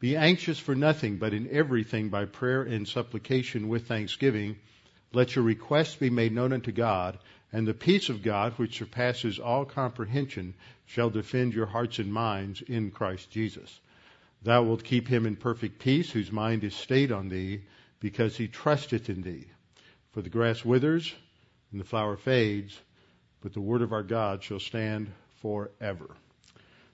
Be anxious for nothing, but in everything by prayer and supplication with thanksgiving, let your requests be made known unto God, and the peace of God, which surpasses all comprehension, shall defend your hearts and minds in Christ Jesus. Thou wilt keep him in perfect peace, whose mind is stayed on thee, because he trusteth in thee. For the grass withers, and the flower fades, but the word of our God shall stand forever.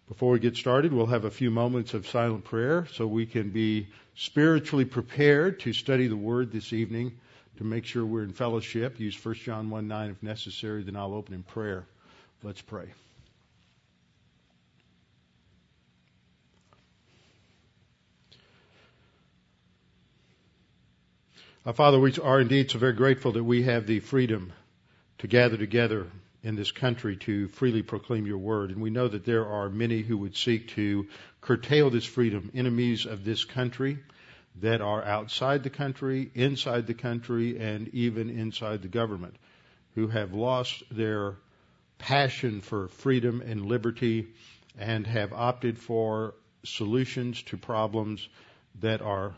Before we get started, we'll have a few moments of silent prayer so we can be spiritually prepared to study the word this evening to make sure we're in fellowship. Use 1 John 1 9 if necessary, then I'll open in prayer. Let's pray. Our Father, we are indeed so very grateful that we have the freedom to gather together in this country to freely proclaim your word. And we know that there are many who would seek to curtail this freedom, enemies of this country that are outside the country, inside the country, and even inside the government, who have lost their passion for freedom and liberty and have opted for solutions to problems that are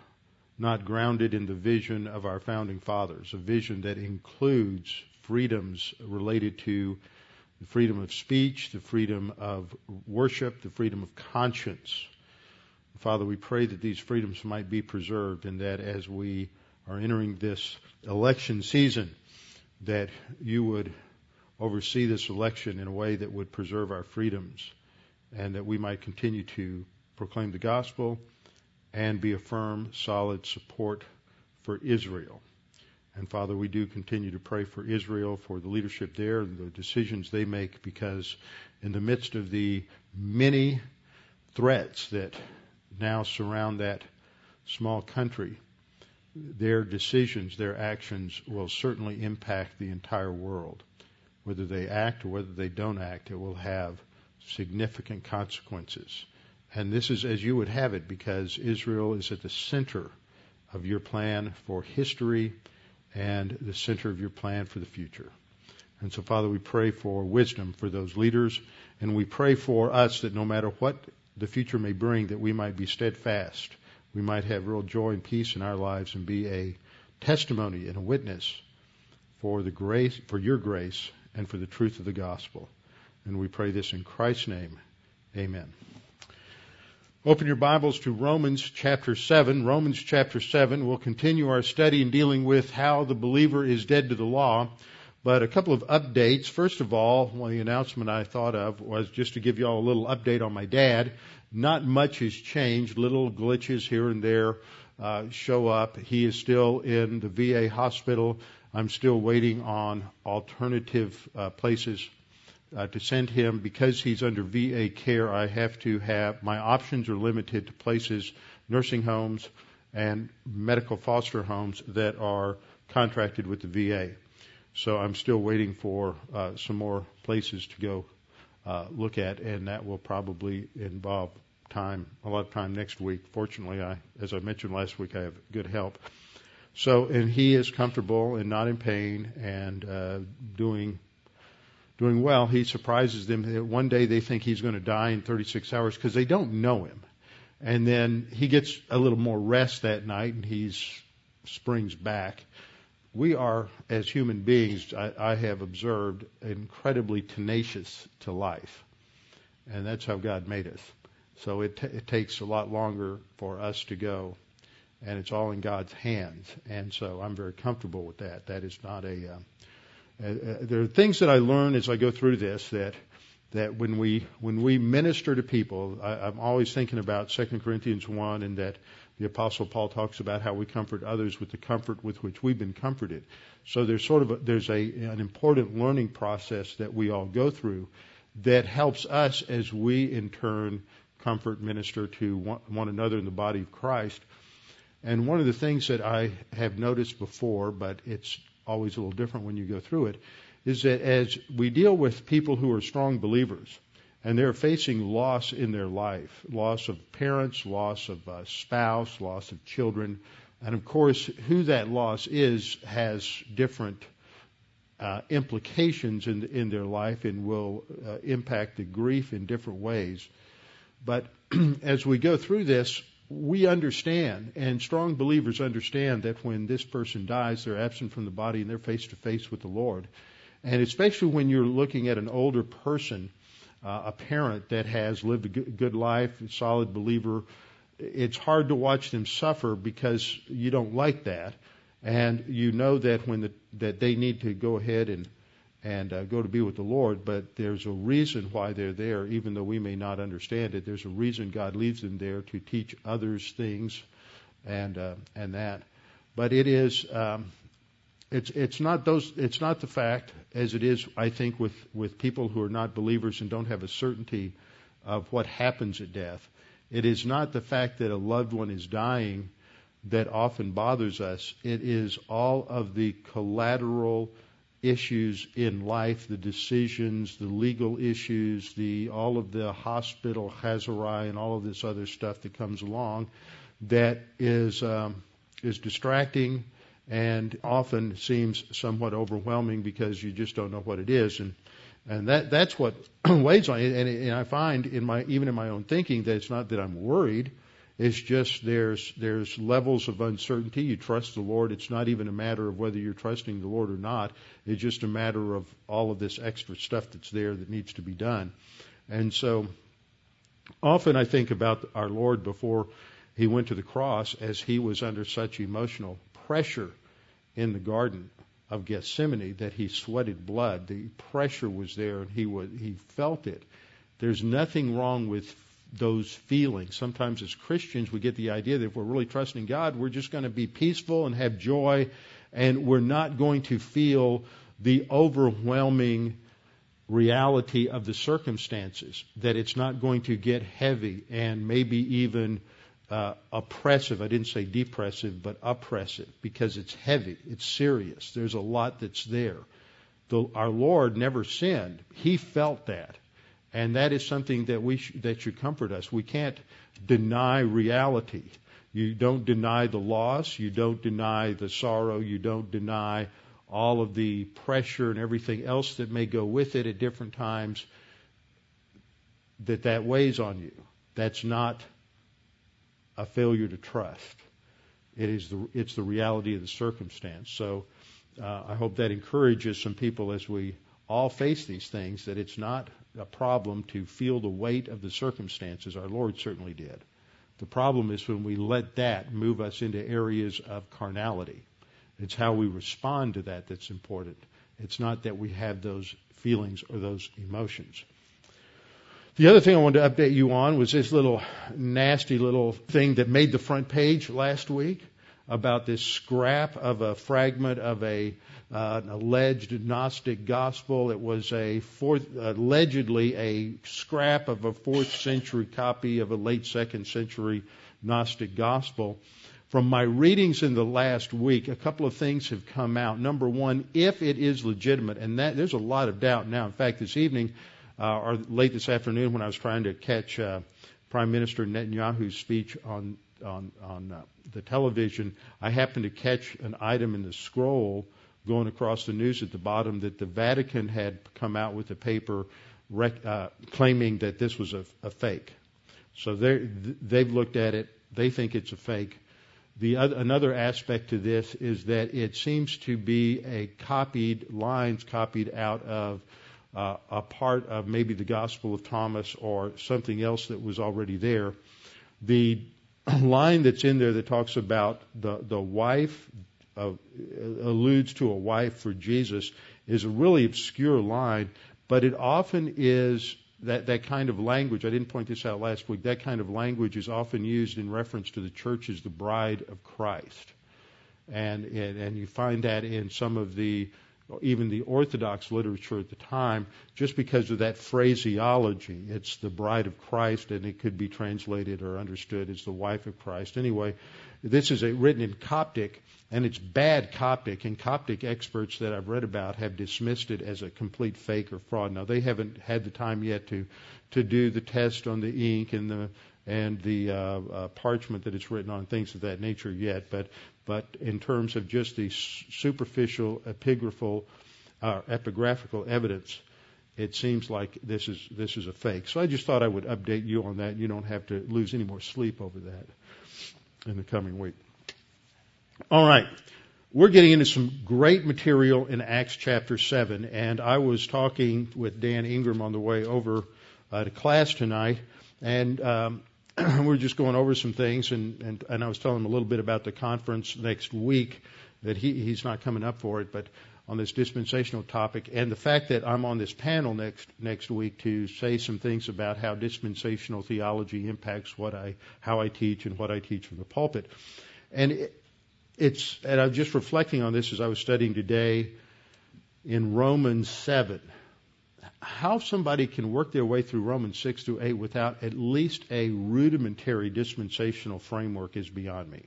not grounded in the vision of our founding fathers, a vision that includes freedoms related to the freedom of speech, the freedom of worship, the freedom of conscience. Father, we pray that these freedoms might be preserved and that as we are entering this election season, that you would oversee this election in a way that would preserve our freedoms and that we might continue to proclaim the gospel and be a firm, solid support for Israel. And Father, we do continue to pray for Israel, for the leadership there, the decisions they make, because in the midst of the many threats that now surround that small country, their decisions, their actions will certainly impact the entire world. Whether they act or whether they don't act, it will have significant consequences. And this is as you would have it because Israel is at the center of your plan for history and the center of your plan for the future. And so, Father, we pray for wisdom for those leaders, and we pray for us that no matter what the future may bring, that we might be steadfast. We might have real joy and peace in our lives and be a testimony and a witness for the grace, for your grace, and for the truth of the gospel. And we pray this in Christ's name. Amen. Open your Bibles to Romans chapter 7. Romans chapter 7. We'll continue our study in dealing with how the believer is dead to the law. But a couple of updates. First of all, one of the announcement I thought of was just to give you all a little update on my dad. Not much has changed. Little glitches here and there uh, show up. He is still in the VA hospital. I'm still waiting on alternative uh, places uh, to send him because he's under VA care. I have to have my options are limited to places, nursing homes, and medical foster homes that are contracted with the VA. So I'm still waiting for uh, some more places to go uh, look at, and that will probably involve time, a lot of time next week. Fortunately, I, as I mentioned last week, I have good help. So, and he is comfortable and not in pain and uh, doing doing well, he surprises them. One day they think he's going to die in 36 hours because they don't know him. And then he gets a little more rest that night and he springs back. We are, as human beings, I, I have observed, incredibly tenacious to life. And that's how God made us. So it, t- it takes a lot longer for us to go. And it's all in God's hands. And so I'm very comfortable with that. That is not a. Uh, uh, uh, there are things that I learn as I go through this that that when we when we minister to people, I, I'm always thinking about 2 Corinthians 1 and that the Apostle Paul talks about how we comfort others with the comfort with which we've been comforted. So there's sort of a, there's a an important learning process that we all go through that helps us as we in turn comfort minister to one, one another in the body of Christ And one of the things that I have noticed before, but it's always a little different when you go through it, is that as we deal with people who are strong believers, and they're facing loss in their life loss of parents, loss of a spouse, loss of children. And of course, who that loss is has different uh, implications in, in their life and will uh, impact the grief in different ways. But as we go through this, we understand, and strong believers understand that when this person dies, they're absent from the body and they're face to face with the Lord. And especially when you're looking at an older person, uh, a parent that has lived a good life, a solid believer, it's hard to watch them suffer because you don't like that, and you know that when the, that they need to go ahead and and uh, go to be with the Lord, but there's a reason why they're there, even though we may not understand it. There's a reason God leaves them there to teach others things, and uh, and that. But it is um, it's it's not those it's not the fact as it is I think with with people who are not believers and don't have a certainty of what happens at death. It is not the fact that a loved one is dying that often bothers us. It is all of the collateral issues in life, the decisions, the legal issues, the all of the hospital chazarai and all of this other stuff that comes along that is um, is distracting and often seems somewhat overwhelming because you just don't know what it is. And and that that's what weighs on it. And, and I find in my even in my own thinking that it's not that I'm worried it's just there's there's levels of uncertainty you trust the Lord it's not even a matter of whether you're trusting the Lord or not it's just a matter of all of this extra stuff that's there that needs to be done and so often I think about our Lord before he went to the cross as he was under such emotional pressure in the Garden of Gethsemane that he sweated blood. The pressure was there and he was, he felt it. There's nothing wrong with those feelings. Sometimes as Christians we get the idea that if we're really trusting God, we're just going to be peaceful and have joy and we're not going to feel the overwhelming reality of the circumstances, that it's not going to get heavy and maybe even uh, oppressive. I didn't say depressive, but oppressive because it's heavy, it's serious. There's a lot that's there. The, our Lord never sinned. He felt that, and that is something that we sh- that should comfort us. We can't deny reality. You don't deny the loss. You don't deny the sorrow. You don't deny all of the pressure and everything else that may go with it at different times. That that weighs on you. That's not a failure to trust. It is the, it's the reality of the circumstance. So uh, I hope that encourages some people as we all face these things that it's not a problem to feel the weight of the circumstances. Our Lord certainly did. The problem is when we let that move us into areas of carnality. It's how we respond to that that's important. It's not that we have those feelings or those emotions. The other thing I wanted to update you on was this little nasty little thing that made the front page last week about this scrap of a fragment of a uh, an alleged Gnostic gospel. It was a fourth, allegedly a scrap of a fourth century copy of a late second century Gnostic gospel. From my readings in the last week, a couple of things have come out. Number one, if it is legitimate, and that there's a lot of doubt now. In fact, this evening uh, or late this afternoon when I was trying to catch uh, Prime Minister Netanyahu's speech on on, on uh, the television, I happened to catch an item in the scroll going across the news at the bottom that the Vatican had come out with a paper rec- uh, claiming that this was a, a fake. So they've looked at it. They think it's a fake. The other, another aspect to this is that it seems to be a copied lines copied out of uh, a part of maybe the Gospel of Thomas or something else that was already there. The line that's in there that talks about the the wife alludes to a wife for Jesus is a really obscure line, but it often is that that kind of language. I didn't point this out last week. That kind of language is often used in reference to the church as the bride of Christ, and and, and you find that in some of the even the Orthodox literature at the time, just because of that phraseology. It's the bride of Christ, and it could be translated or understood as the wife of Christ. Anyway, this is a, written in Coptic, and it's bad Coptic, and Coptic experts that I've read about have dismissed it as a complete fake or fraud. Now, they haven't had the time yet to, to do the test on the ink and the and the uh, uh, parchment that it's written on, things of that nature yet. But but in terms of just the superficial epigraphal uh, epigraphical evidence, it seems like this is this is a fake. So I just thought I would update you on that. You don't have to lose any more sleep over that in the coming week. All right. We're getting into some great material in Acts chapter 7, and I was talking with Dan Ingram on the way over uh, to class tonight, and um, we were just going over some things, and, and, and I was telling him a little bit about the conference next week that he, he's not coming up for it, but on this dispensational topic, and the fact that I'm on this panel next next week to say some things about how dispensational theology impacts what I how I teach and what I teach from the pulpit, and it, it's and I'm just reflecting on this as I was studying today in Romans seven how somebody can work their way through Romans 6 to 8 without at least a rudimentary dispensational framework is beyond me.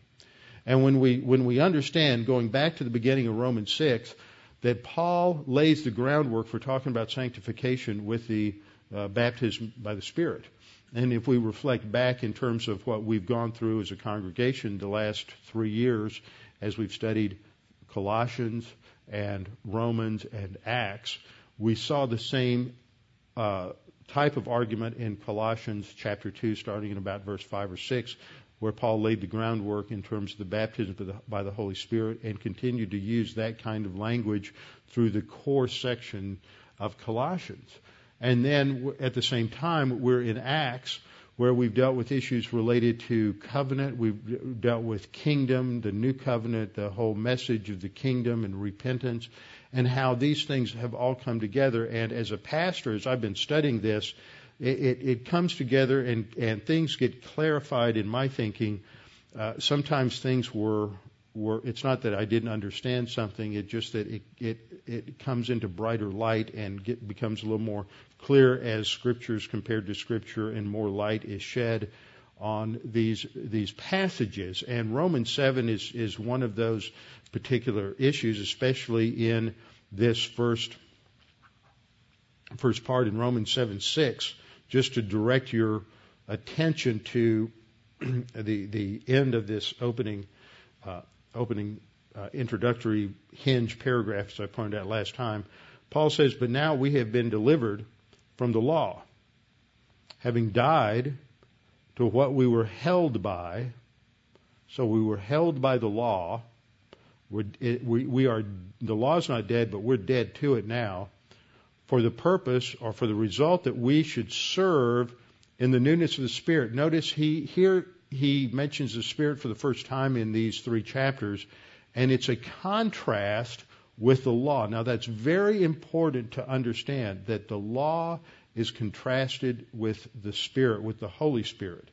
And when we, when we understand, going back to the beginning of Romans 6, that Paul lays the groundwork for talking about sanctification with the uh, baptism by the Spirit. And if we reflect back in terms of what we've gone through as a congregation the last three years, as we've studied Colossians and Romans and Acts, we saw the same uh, type of argument in Colossians chapter 2, starting in about verse 5 or 6, where Paul laid the groundwork in terms of the baptism by the, Holy Spirit and continued to use that kind of language through the core section of Colossians. And then at the same time, we're in Acts, where we've dealt with issues related to covenant, we've dealt with kingdom, the new covenant, the whole message of the kingdom and repentance, and how these things have all come together. And as a pastor, as I've been studying this, it, it, it comes together and, and things get clarified in my thinking. Uh, sometimes things were were it's not that I didn't understand something, it just that it it, it comes into brighter light and get, becomes a little more clear as scriptures compared to scripture and more light is shed on these these passages. And Romans seven is is one of those particular issues, especially in this first first part in Romans seven six, just to direct your attention to the the end of this opening uh, opening uh, introductory hinge paragraph, as I pointed out last time. Paul says, "But now we have been delivered from the law, having died." to what we were held by. So we were held by the law. It, we, we are, the law's not dead, but we're dead to it now for the purpose or for the result that we should serve in the newness of the Spirit. Notice he, here he mentions the Spirit for the first time in these three chapters, and it's a contrast with the law. Now that's very important to understand that the law is contrasted with the Spirit, with the Holy Spirit.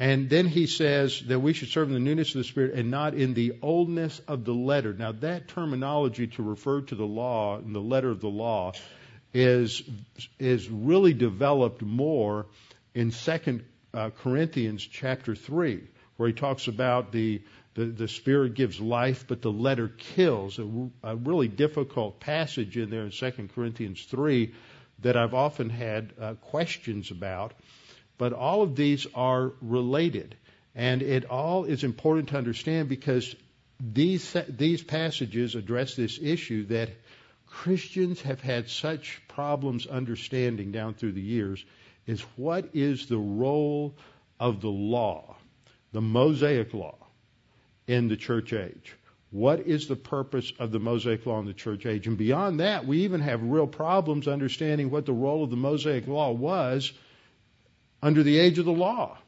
And then he says that we should serve in the newness of the Spirit and not in the oldness of the letter. Now, that terminology to refer to the law and the letter of the law is, is really developed more in Second uh, Corinthians chapter 3, where he talks about the, the, the Spirit gives life, but the letter kills. A, a really difficult passage in there in Second Corinthians 3 that I've often had uh, questions about. But all of these are related. And it all is important to understand because these, these passages address this issue that Christians have had such problems understanding down through the years is what is the role of the law, the Mosaic law, in the church age? What is the purpose of the Mosaic Law in the church age? And beyond that, we even have real problems understanding what the role of the Mosaic Law was under the age of the law.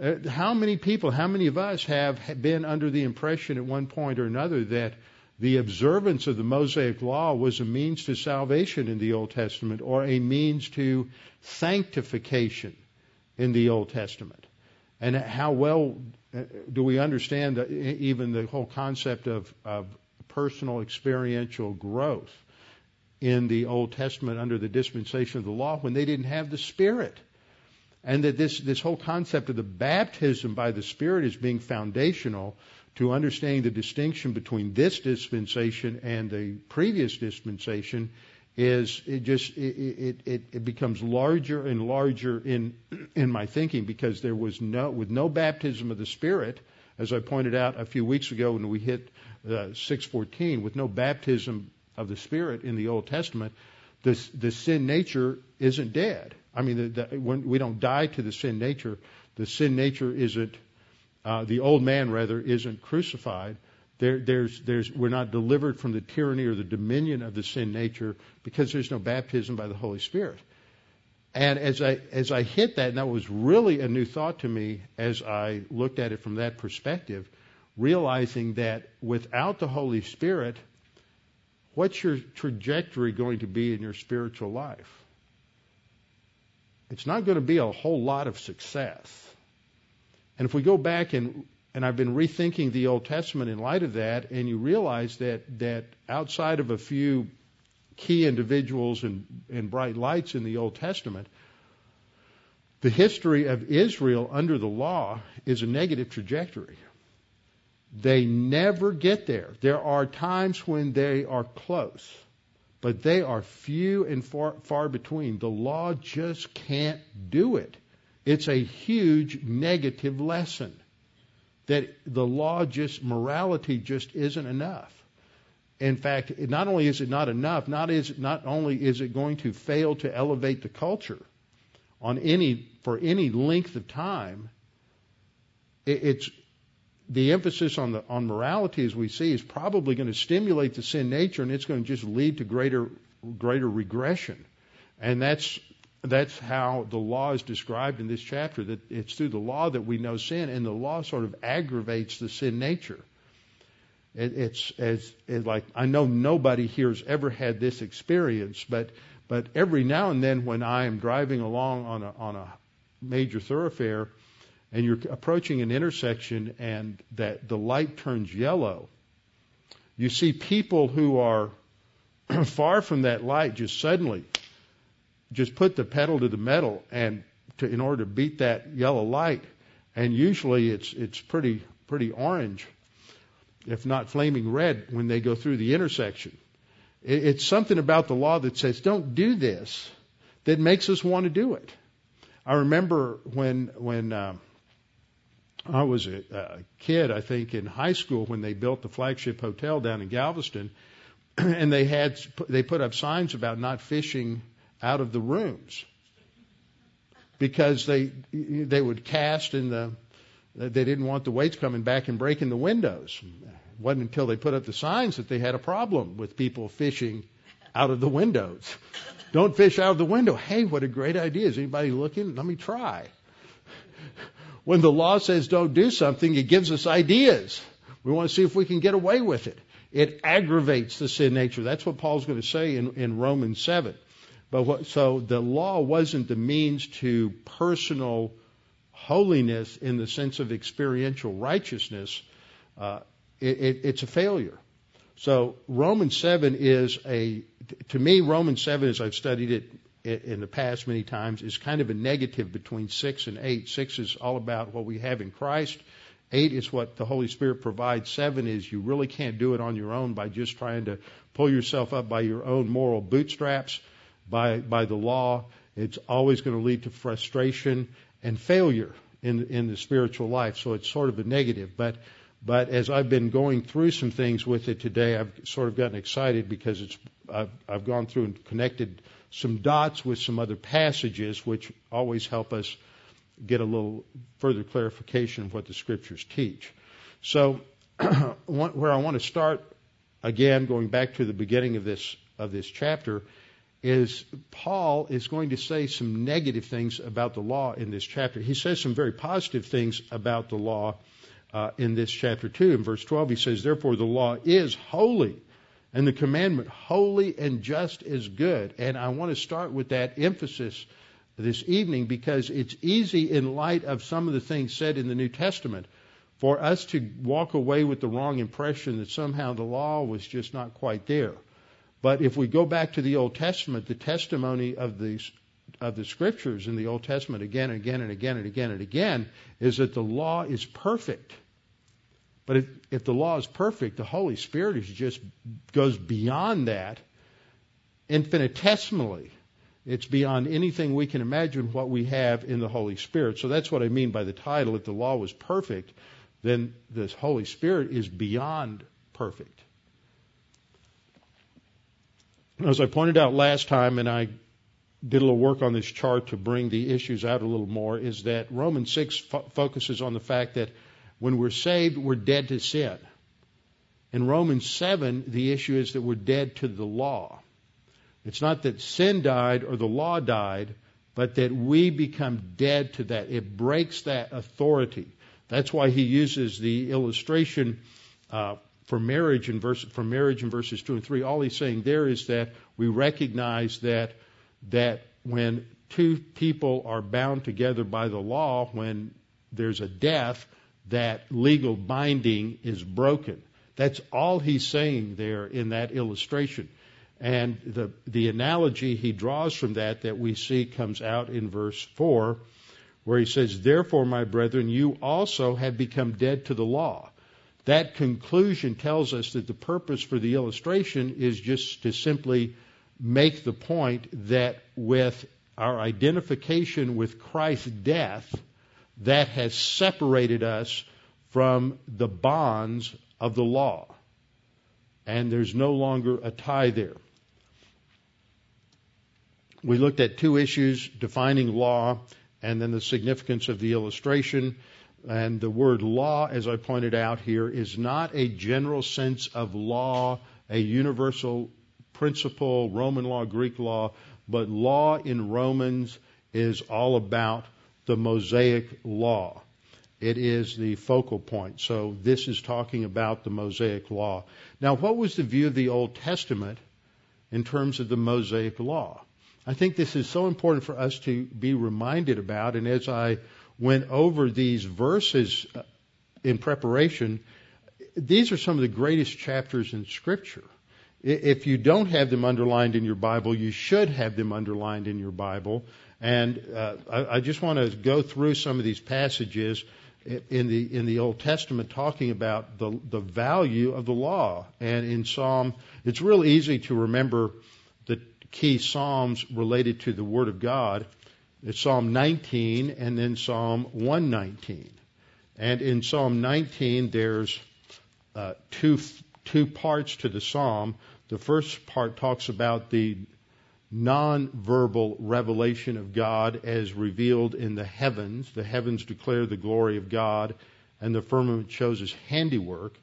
Uh, how many people, how many of us have been under the impression at one point or another that the observance of the Mosaic Law was a means to salvation in the Old Testament or a means to sanctification in the Old Testament? And how well uh, do we understand even the whole concept of, of personal experiential growth in the Old Testament under the dispensation of the law when they didn't have the Spirit. And that this, this whole concept of the baptism by the Spirit is being foundational to understanding the distinction between this dispensation and the previous dispensation is it just it, it, it becomes larger and larger in in my thinking because there was no with no baptism of the Spirit, as I pointed out a few weeks ago when we hit uh, 614, with no baptism of the Spirit in the Old Testament, the the sin nature isn't dead. I mean, the, the, when we don't die to the sin nature, the sin nature isn't uh, the old man rather isn't crucified. There, there's, there's, we're not delivered from the tyranny or the dominion of the sin nature because there's no baptism by the Holy Spirit. And as I, as I hit that, and that was really a new thought to me as I looked at it from that perspective, realizing that without the Holy Spirit, what's your trajectory going to be in your spiritual life? It's not going to be a whole lot of success. And if we go back and and I've been rethinking the Old Testament in light of that, and you realize that that outside of a few key individuals and, and bright lights in the Old Testament, the history of Israel under the law is a negative trajectory. They never get there. There are times when they are close, but they are few and far, far between. The law just can't do it. It's a huge negative lesson that the law just, morality just isn't enough. In fact, not only is it not enough, not, is, not only is it going to fail to elevate the culture on any, for any length of time, it, it's, the emphasis on the on morality as we see is probably going to stimulate the sin nature and it's going to just lead to greater greater regression. And that's that's how the law is described in this chapter that it's through the law that we know sin and the law sort of aggravates the sin nature. It, it's as like i know nobody here has ever had this experience but but every now and then when i am driving along on a on a major thoroughfare and you're approaching an intersection and that the light turns yellow you see people who are far from that light just suddenly just put the pedal to the metal and to, in order to beat that yellow light. And usually it's it's pretty pretty orange, if not flaming red, when they go through the intersection. It, it's something about the law that says don't do this that makes us want to do it. I remember when when um, I was a, a kid, I think in high school when they built the flagship hotel down in Galveston, and they had they put up signs about not fishing out of the rooms because they they would cast in the they didn't want the weights coming back and breaking the windows. It wasn't until they put up the signs that they had a problem with people fishing out of the windows. Don't fish out of the window. Hey, what a great idea. Is anybody looking? Let me try. When the law says don't do something, it gives us ideas. We want to see if we can get away with it. It aggravates the sin nature. That's what Paul's going to say in, in Romans 7. But what, so the law wasn't the means to personal holiness in the sense of experiential righteousness. Uh, it, it, it's a failure. So Romans 7 is a, to me, Romans 7, as I've studied it in the past many times, is kind of a negative between 6 and 8. 6 is all about what we have in Christ. 8 is what the Holy Spirit provides. 7 is you really can't do it on your own by just trying to pull yourself up by your own moral bootstraps by, by the law, it's always going to lead to frustration and failure in, in the spiritual life. So it's sort of a negative. But, but as I've been going through some things with it today, I've sort of gotten excited because it's, I've, I've gone through and connected some dots with some other passages, which always help us get a little further clarification of what the scriptures teach. So, where I want to start again, going back to the beginning of this of this chapter, is Paul is going to say some negative things about the law in this chapter. He says some very positive things about the law uh, in this chapter too. In verse 12, he says, Therefore the law is holy, and the commandment holy and just is good. And I want to start with that emphasis this evening because it's easy in light of some of the things said in the New Testament for us to walk away with the wrong impression that somehow the law was just not quite there. But if we go back to the Old Testament, the testimony of the of the scriptures in the Old Testament again and again and again and again and again is that the law is perfect. But if, if the law is perfect, the Holy Spirit is just goes beyond that infinitesimally. It's beyond anything we can imagine what we have in the Holy Spirit. So that's what I mean by the title. If the law was perfect, then the Holy Spirit is beyond perfect. As I pointed out last time, and I did a little work on this chart to bring the issues out a little more, is that Romans 6 fo- focuses on the fact that when we're saved, we're dead to sin. In Romans 7, the issue is that we're dead to the law. It's not that sin died or the law died, but that we become dead to that. It breaks that authority. That's why he uses the illustration uh, for marriage in verse for marriage in verses two and three. All he's saying there is that we recognize that that when two people are bound together by the law, when there's a death, that legal binding is broken. That's all he's saying there in that illustration. And the, the analogy he draws from that that we see comes out in verse 4, where he says, Therefore, my brethren, you also have become dead to the law. That conclusion tells us that the purpose for the illustration is just to simply make the point that with our identification with Christ's death, that has separated us from the bonds of the law. And there's no longer a tie there. We looked at two issues defining law and then the significance of the illustration. And the word law, as I pointed out here, is not a general sense of law, a universal principle, Roman law, Greek law, but law in Romans is all about the Mosaic law. It is the focal point. So this is talking about the Mosaic law. Now, what was the view of the Old Testament in terms of the Mosaic law? I think this is so important for us to be reminded about. And as I went over these verses uh, in preparation, these are some of the greatest chapters in Scripture. If you don't have them underlined in your Bible, you should have them underlined in your Bible. And uh, I, I just want to go through some of these passages in the in the Old Testament talking about the the value of the law. And in Psalm, it's real easy to remember the key psalms related to the Word of God. It's Psalm 19 and then Psalm 119. And in Psalm 19, there's uh, two two parts to the psalm. The first part talks about the non-verbal revelation of God as revealed in the heavens. The heavens declare the glory of God, and the firmament shows His handiwork.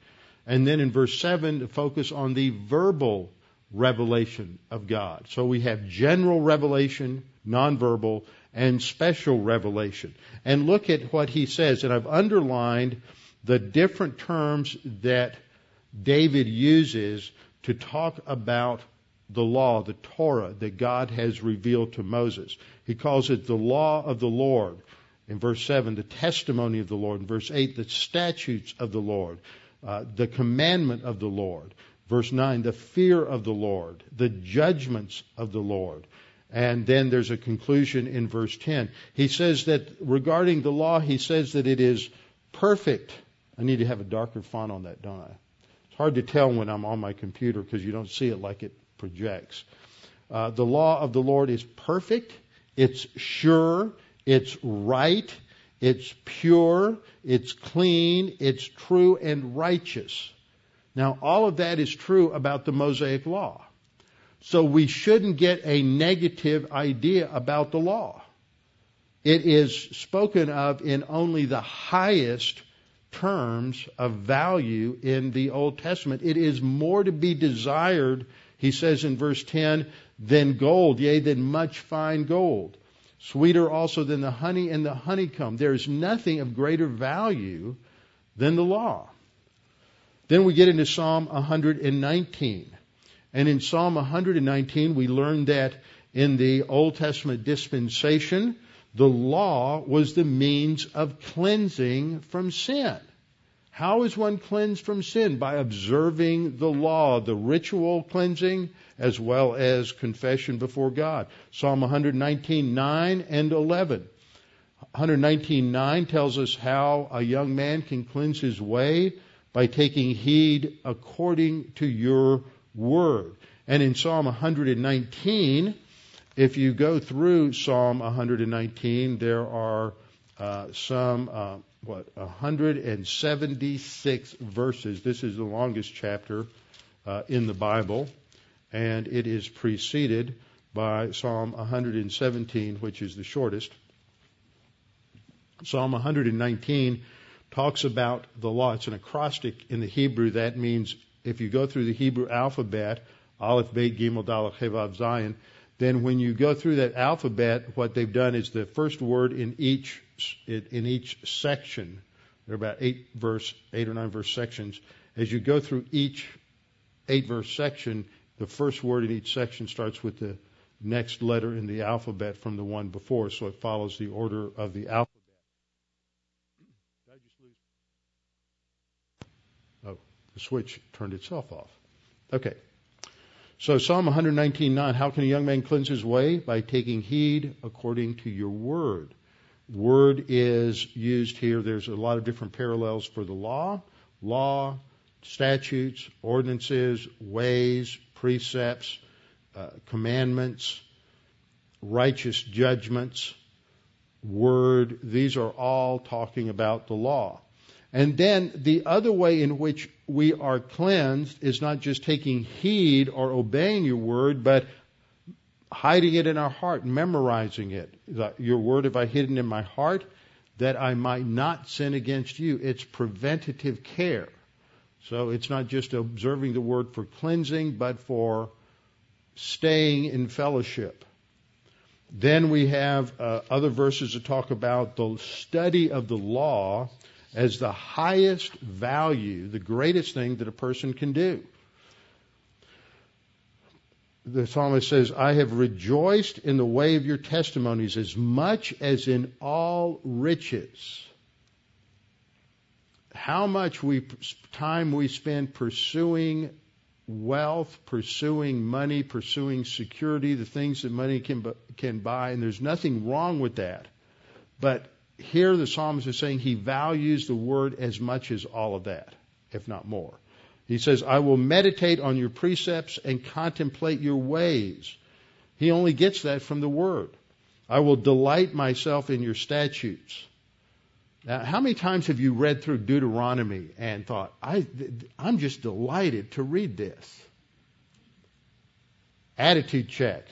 And then in verse 7, to focus on the verbal revelation of God. So we have general revelation, nonverbal, and special revelation. And look at what he says, and I've underlined the different terms that David uses to talk about the law, the Torah that God has revealed to Moses. He calls it the law of the Lord. In verse 7, the testimony of the Lord. In verse 8, the statutes of the Lord, uh, the commandment of the Lord. Verse 9, the fear of the Lord, the judgments of the Lord. And then there's a conclusion in verse 10. He says that regarding the law, he says that it is perfect. I need to have a darker font on that, don't I? It's hard to tell when I'm on my computer because you don't see it like it projects. Uh, the law of the Lord is perfect, it's sure, it's right, it's pure, it's clean, it's true and righteous. Now, all of that is true about the Mosaic law. So we shouldn't get a negative idea about the law. It is spoken of in only the highest terms of value in the Old Testament. It is more to be desired, he says in verse 10, than gold, yea, than much fine gold. Sweeter also than the honey and the honeycomb. There is nothing of greater value than the law. Then we get into Psalm 119. And in Psalm 119, we learn that in the Old Testament dispensation, the law was the means of cleansing from sin. How is one cleansed from sin? By observing the law, the ritual cleansing, as well as confession before God. Psalm 119, 9 and 11. 119.9 tells us how a young man can cleanse his way by taking heed according to your word. And in Psalm 119, if you go through Psalm 119, there are uh, some uh, what 176 verses. This is the longest chapter uh, in the Bible, and it is preceded by Psalm 117, which is the shortest. Psalm 119 talks about the law. It's an acrostic in the Hebrew. That means if you go through the Hebrew alphabet, Aleph, Beit, Gimel, Dalet, Hevav, Zayin, then when you go through that alphabet, what they've done is the first word in each in each section. There are about eight verse, eight or nine verse sections. As you go through each eight verse section, the first word in each section starts with the next letter in the alphabet from the one before, so it follows the order of the alphabet. Oh, the switch turned itself off. Okay. So Psalm 119:9, how can a young man cleanse his way? By taking heed according to your word. Word is used here. There's a lot of different parallels for the law, law, statutes, ordinances, ways, precepts, uh, commandments, righteous judgments, word. These are all talking about the law. And then the other way in which we are cleansed is not just taking heed or obeying your word, but hiding it in our heart, memorizing it. Your word have I hidden in my heart that I might not sin against you. It's preventative care. So it's not just observing the word for cleansing, but for staying in fellowship. Then we have uh, other verses that talk about the study of the law as the highest value, the greatest thing that a person can do. The psalmist says, I have rejoiced in the way of your testimonies as much as in all riches. How much we, time we spend pursuing wealth, pursuing money, pursuing security, the things that money can, can buy, and there's nothing wrong with that. But here the psalmist is saying he values the word as much as all of that, if not more. He says, I will meditate on your precepts and contemplate your ways. He only gets that from the word. I will delight myself in your statutes. Now, how many times have you read through Deuteronomy and thought, I, I'm just delighted to read this? Attitude check.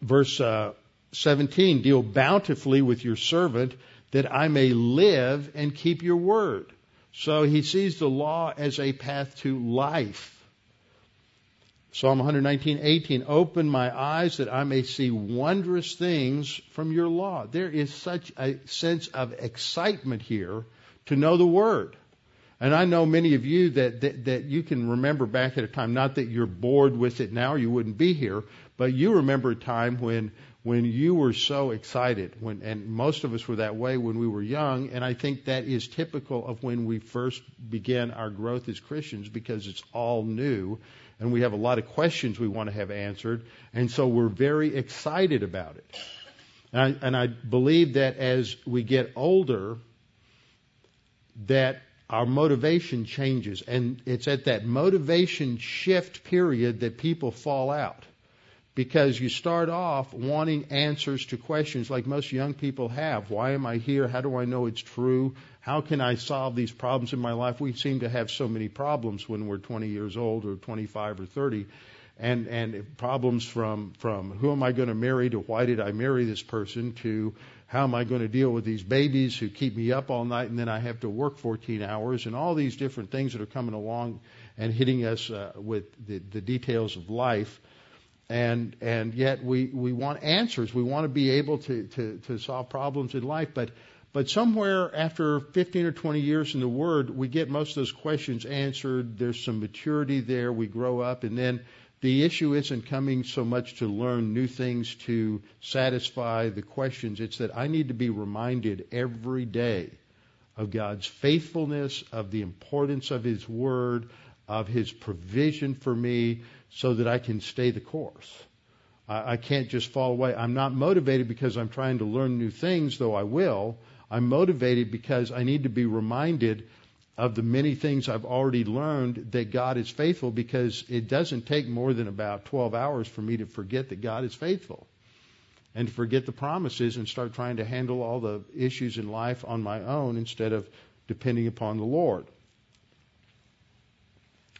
Verse uh, 17, deal bountifully with your servant that I may live and keep your word. So he sees the law as a path to life. Psalm 119:18 Open my eyes that I may see wondrous things from your law. There is such a sense of excitement here to know the word. And I know many of you that, that, that you can remember back at a time, not that you're bored with it now you wouldn't be here, but you remember a time when when you were so excited when and most of us were that way when we were young and I think that is typical of when we first began our growth as Christians because it's all new and we have a lot of questions we want to have answered and so we're very excited about it. And I, and I believe that as we get older that our motivation changes and it's at that motivation shift period that people fall out because you start off wanting answers to questions like most young people have. Why am I here? How do I know it's true? How can I solve these problems in my life? We seem to have so many problems when we're 20 years old or 25 or 30. And, and problems from, from who am I going to marry to why did I marry this person to how am I going to deal with these babies who keep me up all night and then I have to work 14 hours and all these different things that are coming along and hitting us uh, with the, the details of life and and yet we we want answers. We want to be able to to to solve problems in life, but but somewhere after 15 or 20 years in the Word, we get most of those questions answered. There's some maturity there. We grow up, and then the issue isn't coming so much to learn new things to satisfy the questions. It's that I need to be reminded every day of God's faithfulness, of the importance of His Word, of His provision for me, so that I can stay the course. I, I can't just fall away. I'm not motivated because I'm trying to learn new things, though I will. I'm motivated because I need to be reminded of the many things I've already learned that God is faithful because it doesn't take more than about 12 hours for me to forget that God is faithful and to forget the promises and start trying to handle all the issues in life on my own instead of depending upon the Lord.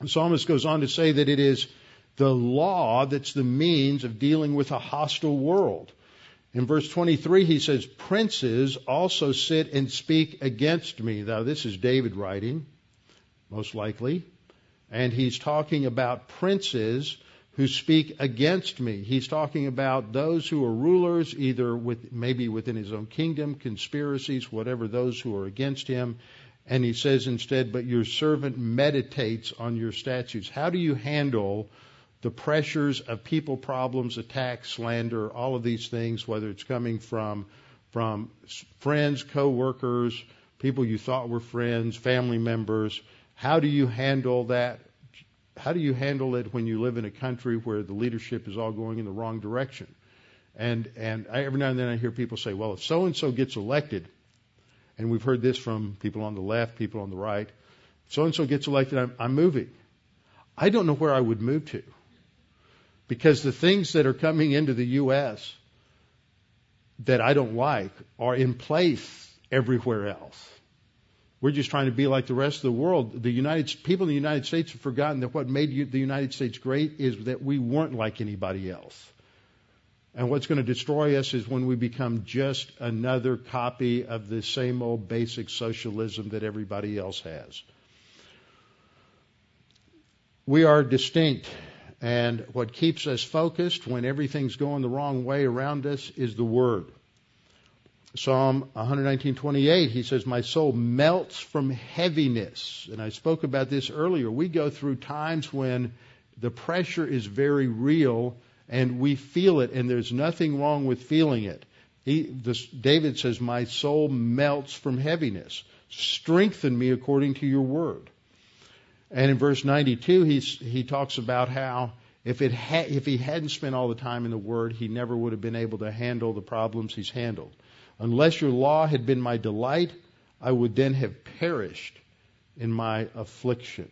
The psalmist goes on to say that it is the law that's the means of dealing with a hostile world. In verse 23, he says, Princes also sit and speak against me. Now, this is David writing, most likely. And he's talking about princes who speak against me. He's talking about those who are rulers, either with, maybe within his own kingdom, conspiracies, whatever, those who are against him. And he says instead, but your servant meditates on your statutes. How do you handle the pressures of people problems, attacks, slander, all of these things, whether it's coming from from friends, co-workers, people you thought were friends, family members. How do you handle that? How do you handle it when you live in a country where the leadership is all going in the wrong direction? And and I, every now and then I hear people say, well, if so and so gets elected, and we've heard this from people on the left, people on the right, so and so gets elected, I'm, I'm moving. I don't know where I would move to because the things that are coming into the U.S. that I don't like are in place everywhere else. We're just trying to be like the rest of the world. The United people in the United States have forgotten that what made the United States great is that we weren't like anybody else. And what's going to destroy us is when we become just another copy of the same old basic socialism that everybody else has. We are distinct and what keeps us focused when everything's going the wrong way around us is the Word. Psalm 119:28 he says my soul melts from heaviness and I spoke about this earlier we go through times when the pressure is very real and we feel it and there's nothing wrong with feeling it he, this, David says my soul melts from heaviness strengthen me according to your word and in verse 92, he's, he talks about how if, it ha- if he hadn't spent all the time in the Word, he never would have been able to handle the problems he's handled. Unless your law had been my delight, I would then have perished in my affliction.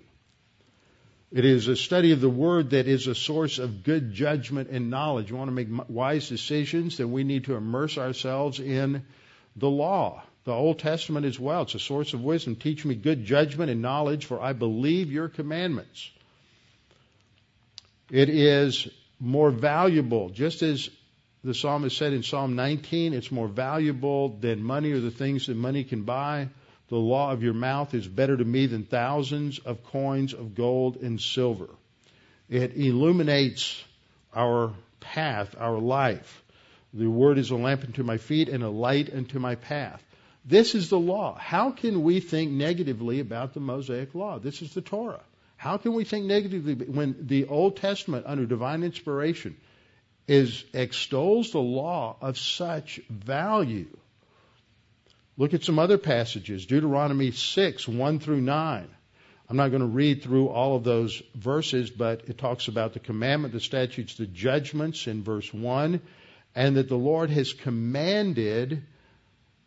It is a study of the Word that is a source of good judgment and knowledge. We want to make wise decisions, then we need to immerse ourselves in the law the Old Testament as well. It's a source of wisdom. Teach me good judgment and knowledge, for I believe your commandments. It is more valuable, just as the psalmist said in Psalm 19, it's more valuable than money or the things that money can buy. The law of your mouth is better to me than thousands of coins of gold and silver. It illuminates our path, our life. The word is a lamp unto my feet and a light unto my path. This is the law. How can we think negatively about the Mosaic law? This is the Torah. How can we think negatively when the Old Testament, under divine inspiration, is extols the law of such value? Look at some other passages. Deuteronomy 6, 1 through 9. I'm not going to read through all of those verses, but it talks about the commandment, the statutes, the judgments in verse 1, and that the Lord has commanded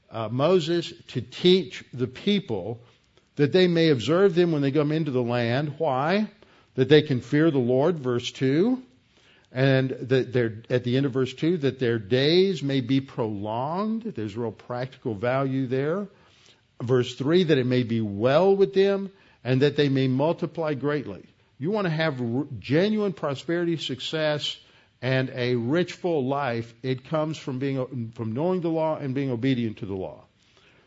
uh, Moses to teach the people that they may observe them when they come into the land. Why? That they can fear the Lord, verse 2. And that at the end of verse 2, that their days may be prolonged. There's real practical value there. Verse 3, that it may be well with them and that they may multiply greatly. You want to have genuine prosperity, success, and a rich, full life, it comes from being from knowing the law and being obedient to the law.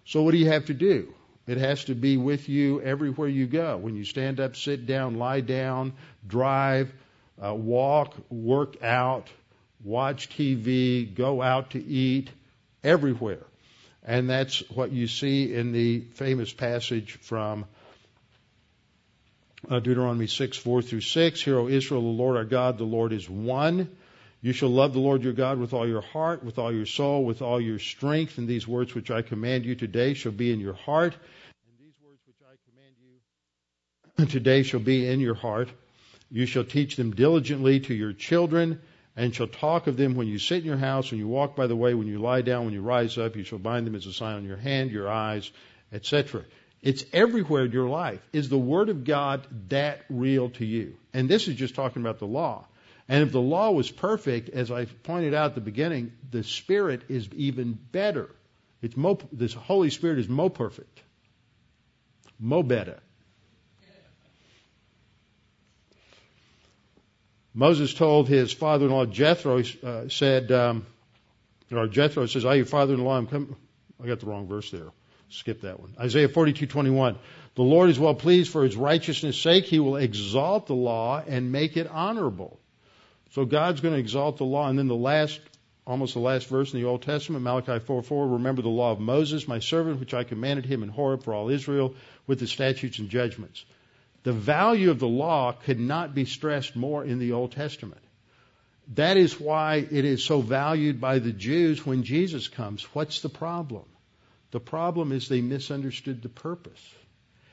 So what do you have to do? It has to be with you everywhere you go. When you stand up, sit down, lie down, drive, uh, walk, work out, watch TV, go out to eat, everywhere. And that's what you see in the famous passage from uh, Deuteronomy 6, 4 through 6. Hear, O Israel, the Lord our God, the Lord is one. You shall love the Lord your God with all your heart, with all your soul, with all your strength, and these words which I command you today shall be in your heart. And these words which I command you today shall be in your heart. You shall teach them diligently to your children, and shall talk of them when you sit in your house, when you walk by the way, when you lie down, when you rise up. You shall bind them as a sign on your hand, your eyes, etc. It's everywhere in your life. Is the Word of God that real to you? And this is just talking about the law. And if the law was perfect, as I pointed out at the beginning, the Spirit is even better. It's mo, this Holy Spirit is more perfect, more better. Moses told his father-in-law Jethro, uh, said, um, or Jethro says, "I, your father-in-law, I'm coming." I got the wrong verse there. Skip that one. Isaiah 42:21. The Lord is well pleased for his righteousness' sake. He will exalt the law and make it honorable. So God's going to exalt the law. And then the last, almost the last verse in the Old Testament, Malachi 4:4. Remember the law of Moses, my servant, which I commanded him in Horeb for all Israel, with the statutes and judgments. The value of the law could not be stressed more in the Old Testament. That is why it is so valued by the Jews when Jesus comes. What's the problem? The problem is they misunderstood the purpose.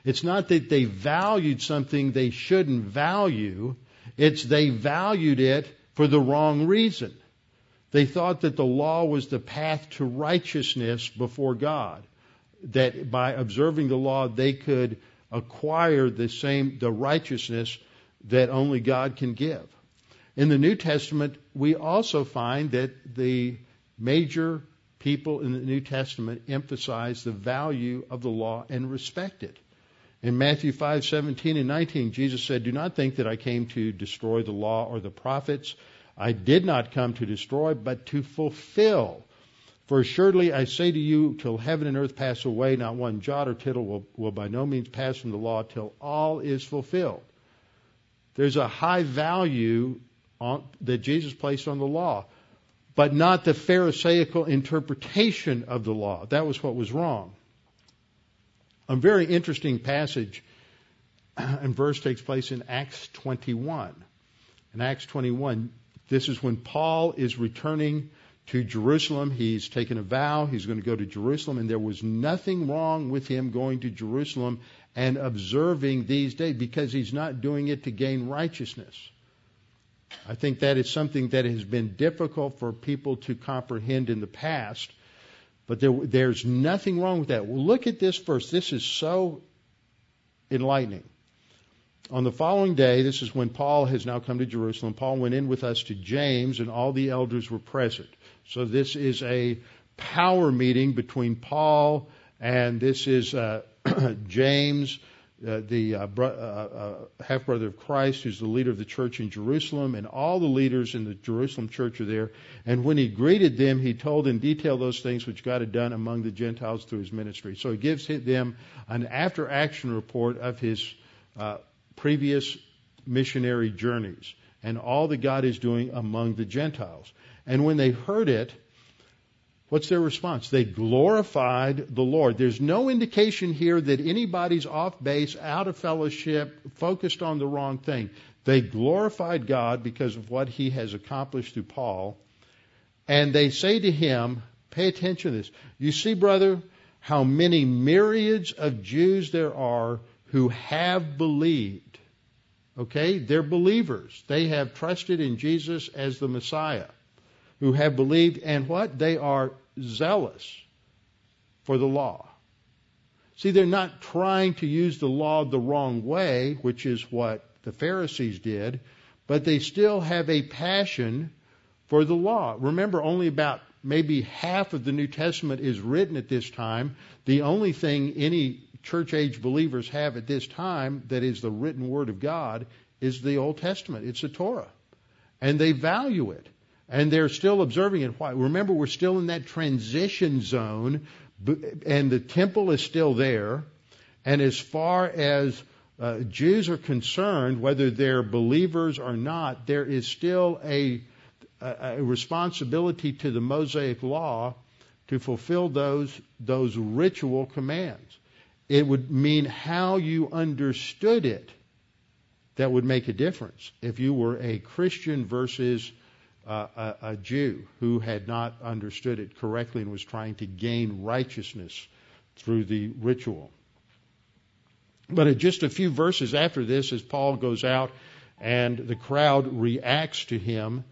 It's not that they valued something they shouldn't value, it's they valued it for the wrong reason. They thought that the law was the path to righteousness before God, that by observing the law they could acquire the same the righteousness that only God can give. In the New Testament, we also find that the major people in the New Testament emphasize the value of the law and respect it. In Matthew 5:17 and 19, Jesus said, "Do not think that I came to destroy the law or the prophets. I did not come to destroy, but to fulfill. For assuredly I say to you, till heaven and earth pass away, not one jot or tittle will, will by no means pass from the law till all is fulfilled." There's a high value on, that Jesus placed on the law but not the Pharisaical interpretation of the law. That was what was wrong. A very interesting passage and verse takes place in Acts 21. In Acts 21, this is when Paul is returning to Jerusalem. He's taken a vow. He's going to go to Jerusalem, and there was nothing wrong with him going to Jerusalem and observing these days because he's not doing it to gain righteousness. I think that is something that has been difficult for people to comprehend in the past, but there, there's nothing wrong with that. Well, look at this verse. This is so enlightening. On the following day, this is when Paul has now come to Jerusalem. Paul went in with us to James, and all the elders were present. So this is a power meeting between Paul and this is uh, James uh, the uh, bro- uh, uh, half brother of Christ, who's the leader of the church in Jerusalem, and all the leaders in the Jerusalem church are there. And when he greeted them, he told in detail those things which God had done among the Gentiles through his ministry. So he gives them an after action report of his previous missionary journeys and all that God is doing among the Gentiles. And when they heard it, What's their response? They glorified the Lord. There's no indication here that anybody's off base, out of fellowship, focused on the wrong thing. They glorified God because of what he has accomplished through Paul. And they say to him, pay attention to this. You see, brother, how many myriads of Jews there are who have believed. Okay? They're believers. They have trusted in Jesus as the Messiah who have believed and what? They are zealous for the law. See, they're not trying to use the law the wrong way, which is what the Pharisees did, but they still have a passion for the law. Remember, only about maybe half of the New Testament is written at this time. The only thing any church age believers have at this time that is the written word of God is the Old Testament. It's the Torah. And they value it and they're still observing it. Why? Remember, we're still in that transition zone, and the temple is still there. And as far as uh, Jews are concerned, whether they're believers or not, there is still a, a, responsibility to the Mosaic law to fulfill those those ritual commands. It would mean how you understood it that would make a difference if you were a Christian versus a, a Jew who had not understood it correctly and was trying to gain righteousness through the ritual. But just a few verses after this, as Paul goes out and the crowd reacts to him,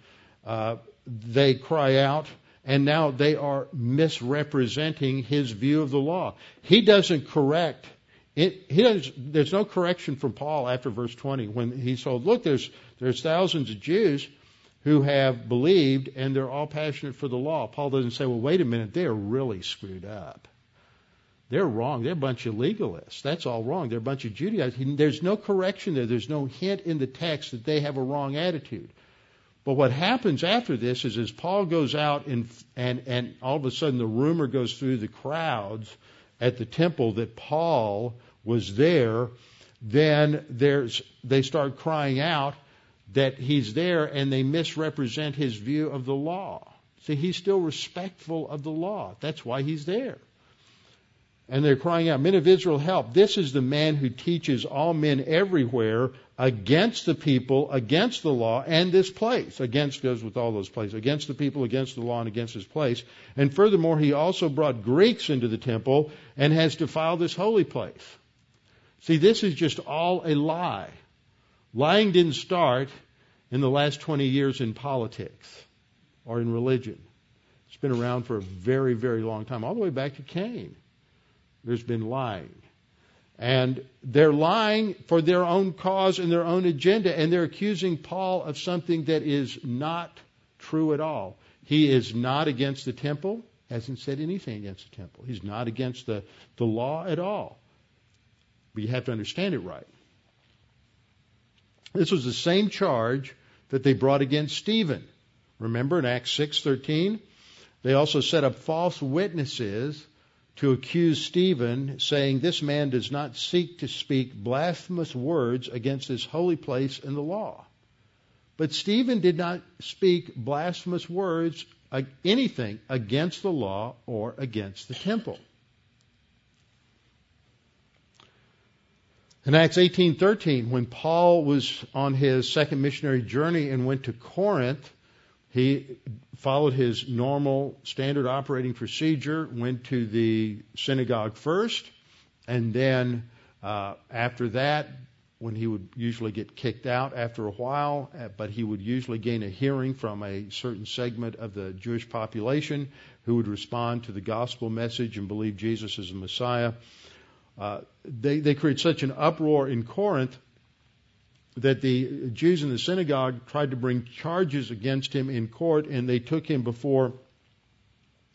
uh, they cry out, and now they are misrepresenting his view of the law. He doesn't correct. It, he there's no correction from Paul after verse 20 when he told, look, there's, there's thousands of Jews who have believed and they're all passionate for the law. Paul doesn't say, well, wait a minute, they're really screwed up. They're wrong. They're a bunch of legalists. That's all wrong. They're a bunch of Judaizers. There's no correction there. There's no hint in the text that they have a wrong attitude. But what happens after this is as Paul goes out and, and, and all of a sudden the rumor goes through the crowds at the temple that Paul was there, then there's, they start crying out that he's there and they misrepresent his view of the law. See, he's still respectful of the law. That's why he's there. And they're crying out, Men of Israel, help. This is the man who teaches all men everywhere against the people, against the law, and this place. Against goes with all those places. Against the people, against the law, and against this place. And furthermore, he also brought Greeks into the temple and has defiled this holy place. See, this is just all a lie. Lying didn't start in the last 20 years in politics or in religion. It's been around for a very, very long time, all the way back to Cain. There's been lying. And they're lying for their own cause and their own agenda, and they're accusing Paul of something that is not true at all. He is not against the temple, hasn't said anything against the temple. He's not against the, the law at all. But you have to understand it right. This was the same charge that they brought against Stephen. Remember in Acts 6:13, they also set up false witnesses to accuse Stephen, saying, This man does not seek to speak blasphemous words against this holy place and the law. But Stephen did not speak blasphemous words, uh, anything against the law or against the temple. In Acts 18:13, when Paul was on his second missionary journey and went to Corinth, he followed his normal standard operating procedure, went to the synagogue first, and then uh, after that, when he would usually get kicked out after a while, uh, but he would usually gain a hearing from a certain segment of the Jewish population who would respond to the gospel message and believe Jesus is the Messiah. Uh, they, they create such an uproar in Corinth that the Jews in the synagogue tried to bring charges against him in court, and they took him before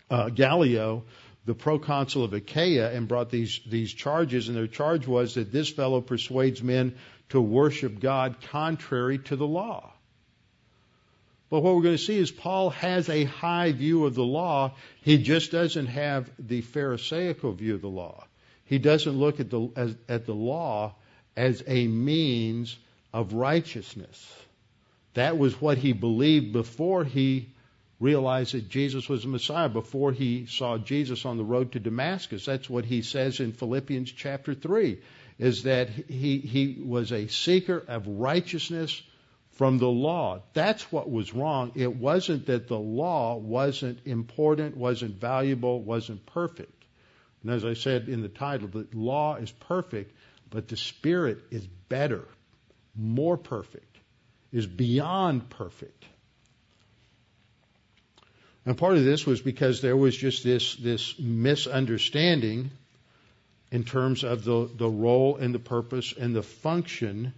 uh, Gallio, the proconsul of Achaia, and brought these these charges. And their charge was that this fellow persuades men to worship God contrary to the law. But what we're going to see is Paul has a high view of the law. He just doesn't have the Pharisaical view of the law. He doesn't look at the as, at the law as a means of righteousness. That was what he believed before he realized that Jesus was the Messiah, before he saw Jesus on the road to Damascus. That's what he says in Philippians chapter 3, is that he, he was a seeker of righteousness from the law. That's what was wrong. It wasn't that the law wasn't important, wasn't valuable, wasn't perfect. And as I said in the title, the law is perfect, but the Spirit is better more perfect, is beyond perfect. And part of this was because there was just this, this misunderstanding in terms of the, the role and the purpose and the function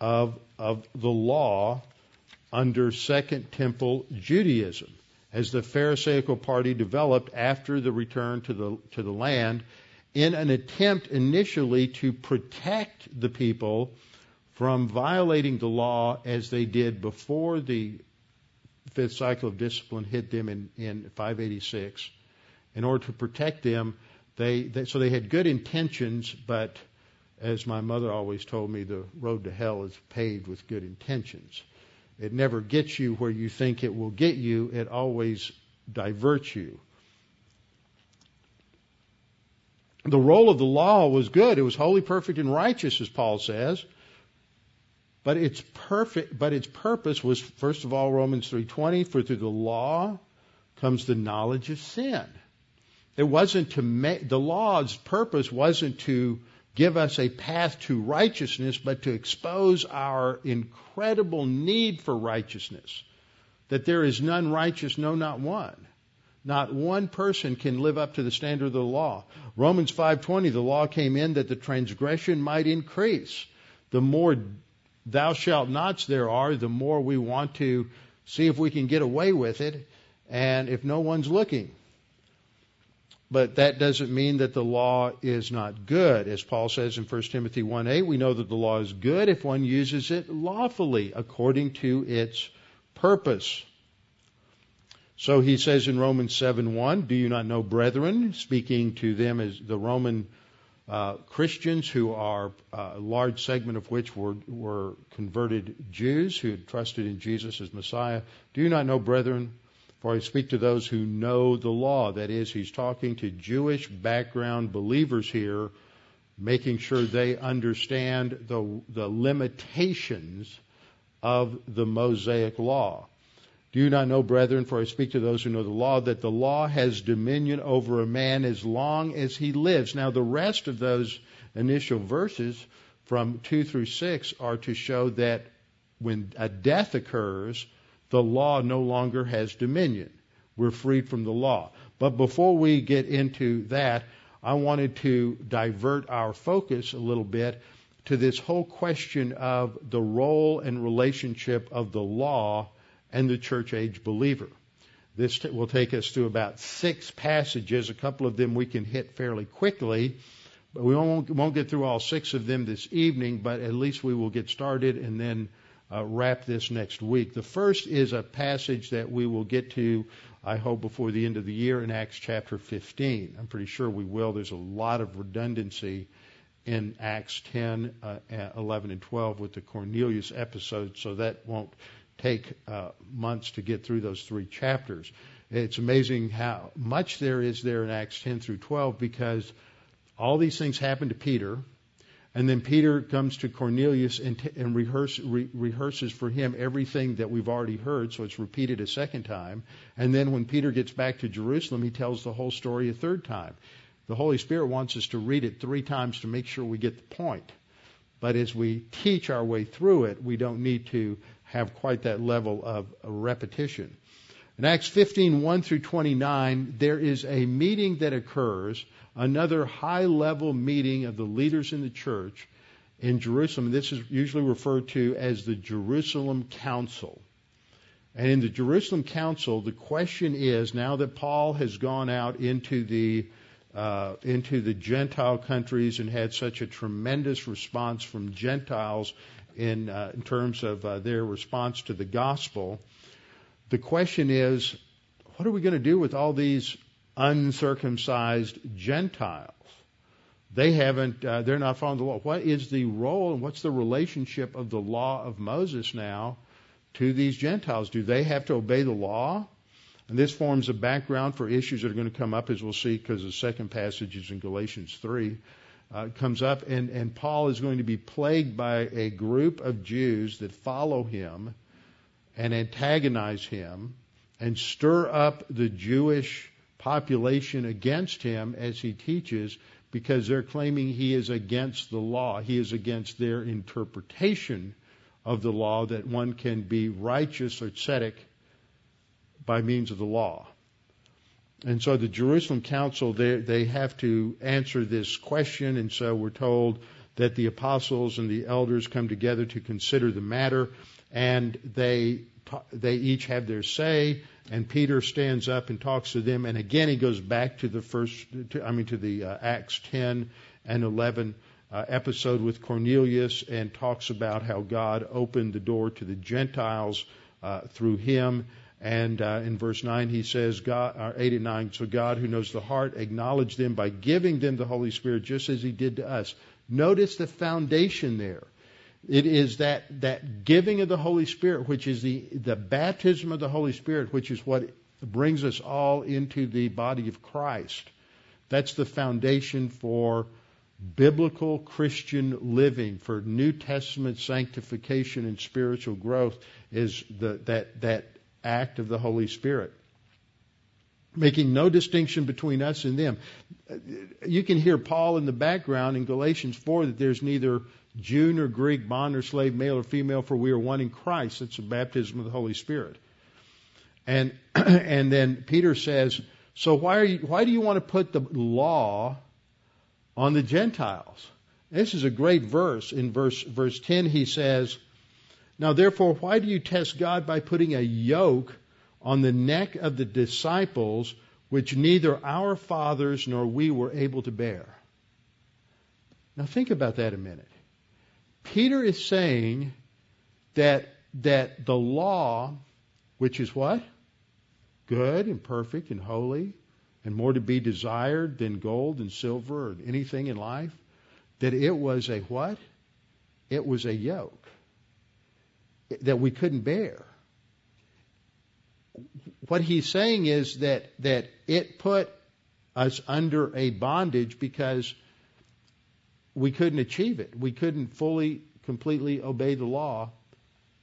of, of the law under Second Temple Judaism. As the Pharisaical party developed after the return to the, to the land, in an attempt initially to protect the people from violating the law as they did before the fifth cycle of discipline hit them in, in 586. In order to protect them, they, they so they had good intentions, but as my mother always told me, the road to hell is paved with good intentions. It never gets you where you think it will get you. It always diverts you. The role of the law was good. It was holy, perfect, and righteous, as Paul says. But its perfect, but its purpose was first of all Romans 3:20, for through the law comes the knowledge of sin. It wasn't to make the law's purpose wasn't to give us a path to righteousness, but to expose our incredible need for righteousness. That there is none righteous, no, not one. Not one person can live up to the standard of the law. Romans 5:20 the law came in that the transgression might increase. The more thou shalt nots there are, the more we want to see if we can get away with it and if no one's looking. But that doesn't mean that the law is not good. As Paul says in 1 Timothy 1:8, we know that the law is good if one uses it lawfully according to its purpose. So he says in Romans 7:1, "Do you not know, brethren?" Speaking to them as the Roman uh, Christians who are uh, a large segment of which were, were converted Jews who had trusted in Jesus as Messiah. Do you not know, brethren? For I speak to those who know the law. That is, he's talking to Jewish background believers here, making sure they understand the, the limitations of the Mosaic law. Do you not know, brethren, for I speak to those who know the law, that the law has dominion over a man as long as he lives? Now, the rest of those initial verses from 2 through 6 are to show that when a death occurs, the law no longer has dominion. We're freed from the law. But before we get into that, I wanted to divert our focus a little bit to this whole question of the role and relationship of the law and the church age believer. This t- will take us to about six passages. A couple of them we can hit fairly quickly, but we won't, won't get through all six of them this evening, but at least we will get started and then uh, wrap this next week. The first is a passage that we will get to, I hope, before the end of the year in Acts chapter 15. I'm pretty sure we will. There's a lot of redundancy in Acts 10, uh, 11, and 12 with the Cornelius episode, so that won't take uh, months to get through those three chapters. It's amazing how much there is there in Acts 10 through 12 because all these things happen to Peter, and then Peter comes to Cornelius and, t- and rehearse, re- rehearses for him everything that we've already heard, so it's repeated a second time. And then when Peter gets back to Jerusalem, he tells the whole story a third time. The Holy Spirit wants us to read it three times to make sure we get the point. But as we teach our way through it, we don't need to have quite that level of repetition. In Acts 15, 1 through 29, there is a meeting that occurs, another high level meeting of the leaders in the church in Jerusalem. This is usually referred to as the Jerusalem Council. And in the Jerusalem Council, the question is now that Paul has gone out into the uh, into the Gentile countries and had such a tremendous response from Gentiles in, uh, in terms of uh, their response to the gospel. The question is, what are we going to do with all these uncircumcised Gentiles? They haven't, uh, they're not following the law. What is the role and what's the relationship of the law of Moses now to these Gentiles? Do they have to obey the law? And this forms a background for issues that are going to come up, as we'll see, because the second passage is in Galatians 3 uh, comes up, and, and Paul is going to be plagued by a group of Jews that follow him and antagonize him and stir up the Jewish population against him as he teaches because they're claiming he is against the law. He is against their interpretation of the law that one can be righteous or tzedek by means of the law. And so the Jerusalem Council, they, they have to answer this question, and so we're told that the apostles and the elders come together to consider the matter, and they they each have their say. And Peter stands up and talks to them, and again he goes back to the first, to, I mean to the uh, Acts 10 and 11 uh, episode with Cornelius, and talks about how God opened the door to the Gentiles uh, through him and uh, in verse 9, he says, God, uh, 8 and 9, so God who knows the heart acknowledged them by giving them the Holy Spirit just as he did to us. Notice the foundation there. It is that, that giving of the Holy Spirit, which is the, the baptism of the Holy Spirit, which is what brings us all into the body of Christ. That's the foundation for biblical Christian living, for New Testament sanctification and spiritual growth, is the, that, that act of the Holy Spirit. Making no distinction between us and them. You can hear Paul in the background in Galatians 4 that there's neither Jew nor Greek, bond or slave, male or female, for we are one in Christ. It's the baptism of the Holy Spirit. And, and then Peter says, so why, are you, why do you want to put the law on the Gentiles? This is a great verse. In verse, verse 10, he says, Now therefore, why do you test God by putting a yoke on the neck of the disciples which neither our fathers nor we were able to bear? Now think about that a minute. Peter is saying that, that the law, which is what? good and perfect and holy and more to be desired than gold and silver or anything in life, that it was a what? It was a yoke that we couldn't bear. What he's saying is that, that it put us under a bondage because we couldn't achieve it. We couldn't fully, completely obey the law,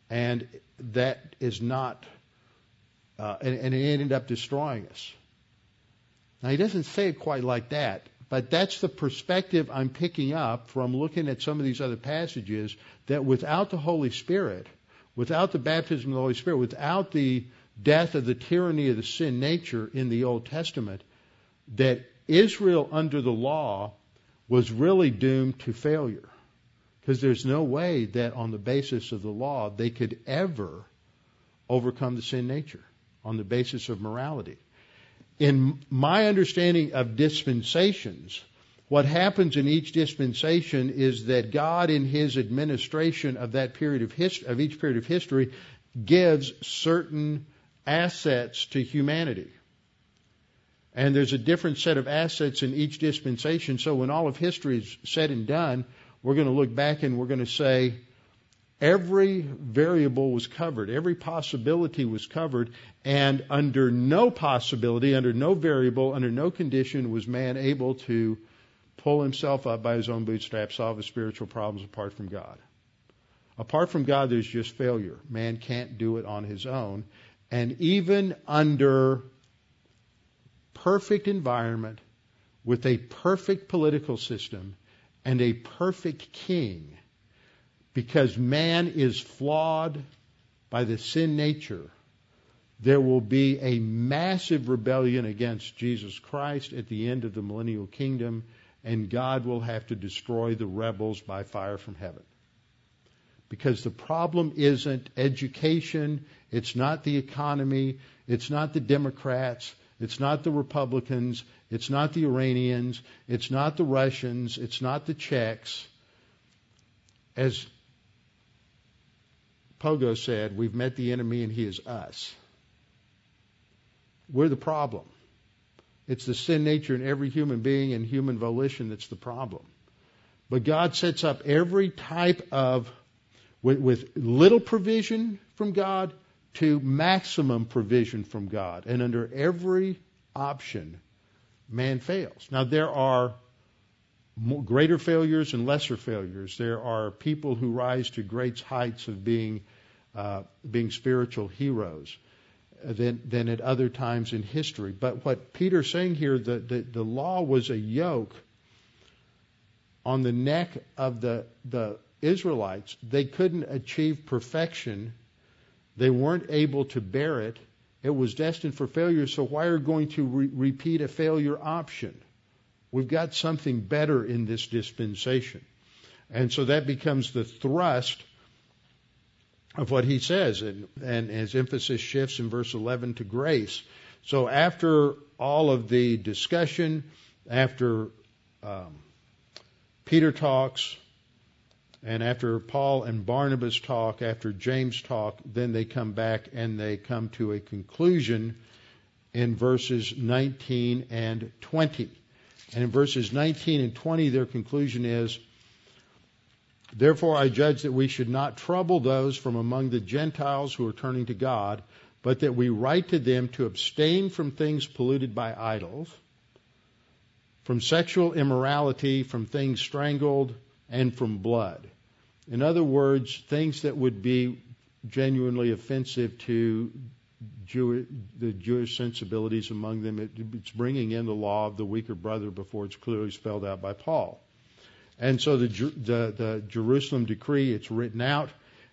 and that is not uh, and, and it ended up destroying us. Now, he doesn't say it quite like that, but that's the perspective I'm picking up from looking at some of these other passages that without the Holy Spirit, without the baptism of the Holy Spirit, without the death of the tyranny of the sin nature in the Old Testament, that Israel under the law was really doomed to failure. Because there's no way that on the basis of the law they could ever overcome the sin nature on the basis of morality. In my understanding of dispensations, what happens in each dispensation is that God, in His administration of that period of history, of each period of history, gives certain assets to humanity. And there's a different set of assets in each dispensation. So when all of history is said and done, we're going to look back and we're going to say, Every variable was covered, every possibility was covered, and under no possibility, under no variable, under no condition was man able to pull himself up by his own bootstraps, solve his spiritual problems apart from God. Apart from God, there's just failure. Man can't do it on his own. And even under perfect environment, with a perfect political system and a perfect king, because man is flawed by the sin nature, there will be a massive rebellion against Jesus Christ at the end of the millennial kingdom, and God will have to destroy the rebels by fire from heaven. Because the problem isn't education, it's not the economy, it's not the Democrats, it's not the Republicans, it's not the Iranians, it's not the Russians, it's not the Czechs. As Pogo said, We've met the enemy and he is us. We're the problem. It's the sin nature in every human being and human volition that's the problem. But God sets up every type of, with, with little provision from God to maximum provision from God. And under every option, man fails. Now, there are more, greater failures and lesser failures. There are people who rise to great heights of being uh, being spiritual heroes than than at other times in history. But what Peter's saying here, the, the, the law was a yoke on the neck of the the Israelites. They couldn't achieve perfection. They weren't able to bear it. It was destined for failure. So why are we going to re- repeat a failure option? We've got something better in this dispensation. And so that becomes the thrust of what he says. And, and his emphasis shifts in verse 11 to grace. So after all of the discussion, after um, Peter talks, and after Paul and Barnabas talk, after James talk, then they come back and they come to a conclusion in verses 19 and 20. And in verses 19 and 20, their conclusion is Therefore, I judge that we should not trouble those from among the Gentiles who are turning to God, but that we write to them to abstain from things polluted by idols, from sexual immorality, from things strangled, and from blood. In other words, things that would be genuinely offensive to Jew, the Jewish sensibilities among them. It, it's bringing in the law of the weaker brother before it's clearly spelled out by Paul. And so the, the, the Jerusalem decree, it's written out,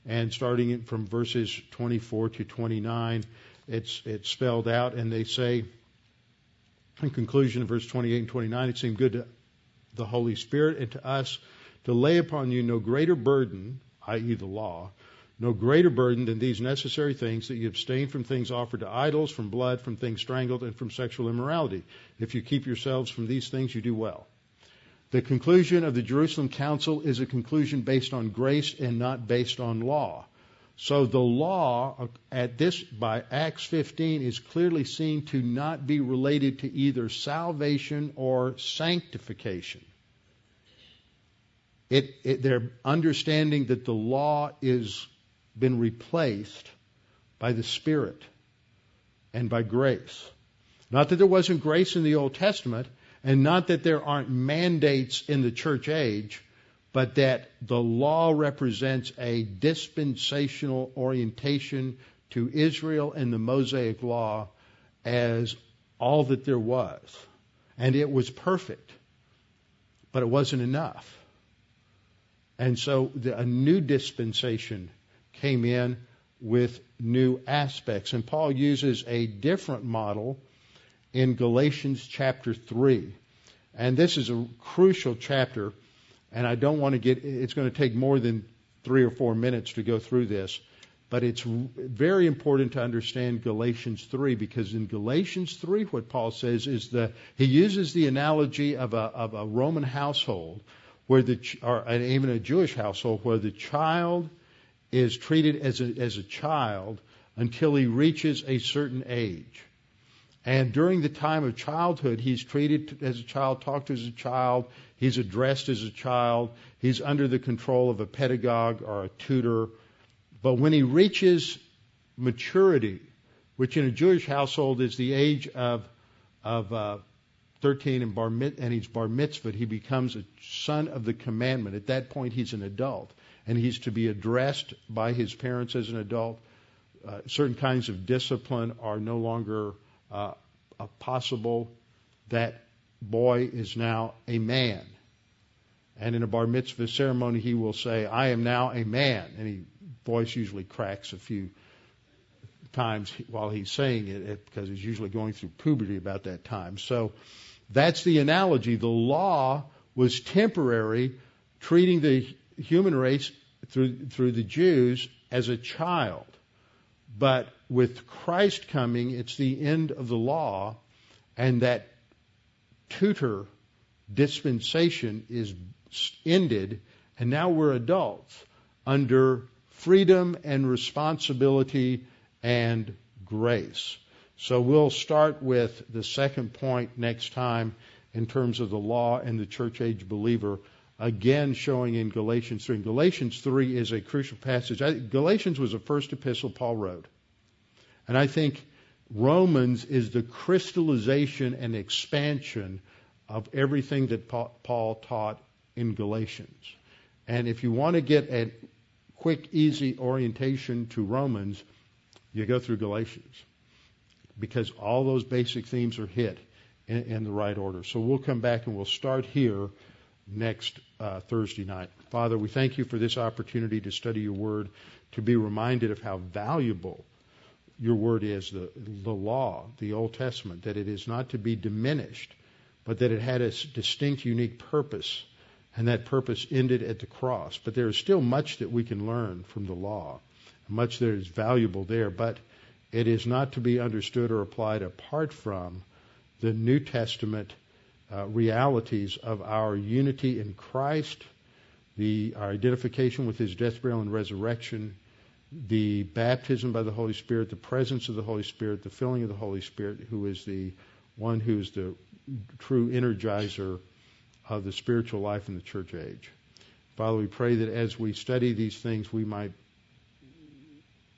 and starting from verses 24 to 29, it's, it's spelled out, and they say, in conclusion of verse 28 and 29, it seemed good to the Holy Spirit and to us to lay upon you no greater burden, i.e., the law, no greater burden than these necessary things that you abstain from things offered to idols, from blood, from things strangled, and from sexual immorality. If you keep yourselves from these things, you do well. The conclusion of the Jerusalem Council is a conclusion based on grace and not based on law. So the law at this by Acts 15 is clearly seen to not be related to either salvation or sanctification. It, it, they're understanding that the law is been replaced by the Spirit and by grace. Not that there wasn't grace in the Old Testament, and not that there aren't mandates in the church age, but that the law represents a dispensational orientation to Israel and the Mosaic law as all that there was. And it was perfect, but it wasn't enough. And so the, a new dispensation came in with new aspects. And Paul uses a different model in Galatians chapter 3. And this is a crucial chapter, and I don't want to get, it's going to take more than three or four minutes to go through this. But it's very important to understand Galatians 3 because in Galatians 3, what Paul says is that he uses the analogy of a, of a Roman household where the, or even a Jewish household where the child is treated as a, as a child until he reaches a certain age. And during the time of childhood, he's treated as a child, talked to as a child, he's addressed as a child, he's under the control of a pedagogue or a tutor. But when he reaches maturity, which in a Jewish household is the age of, of uh, 13 and, bar mit, and he's bar mitzvah, he becomes a son of the commandment. At that point, he's an adult and he's to be addressed by his parents as an adult. Uh, certain kinds of discipline are no longer uh, possible. That boy is now a man. And in a bar mitzvah ceremony, he will say, I am now a man. And his voice usually cracks a few times while he's saying it because he's usually going through puberty about that time. So that's the analogy. The law was temporary, treating the human race through, through the Jews as a child. But with Christ coming, it's the end of the law, and that tutor dispensation is ended, and now we're adults under freedom and responsibility and grace. So we'll start with the second point next time in terms of the law and the church age believer again showing in Galatians 3. And Galatians 3 is a crucial passage. I, Galatians was the first epistle Paul wrote. And I think Romans is the crystallization and expansion of everything that Paul taught in Galatians. And if you want to get a quick, easy orientation to Romans, you go through Galatians. Because all those basic themes are hit in, in the right order. So we'll come back and we'll start here next uh, Thursday night. Father, we thank you for this opportunity to study your word, to be reminded of how valuable your word is, the, the law, the Old Testament, that it is not to be diminished, but that it had a distinct, unique purpose, and that purpose ended at the cross. But there is still much that we can learn from the law, much that is valuable there, but it is not to be understood or applied apart from the New Testament uh, realities of our unity in Christ, the our identification with His death, burial, and resurrection, the baptism by the Holy Spirit, the presence of the Holy Spirit, the filling of the Holy Spirit, who is the one who is the true energizer of the spiritual life in the church age. Father, we pray that as we study these things, we might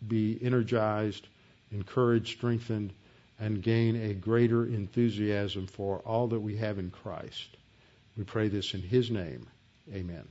be energized, encouraged, strengthened, and gain a greater enthusiasm for all that we have in Christ. We pray this in His name. Amen.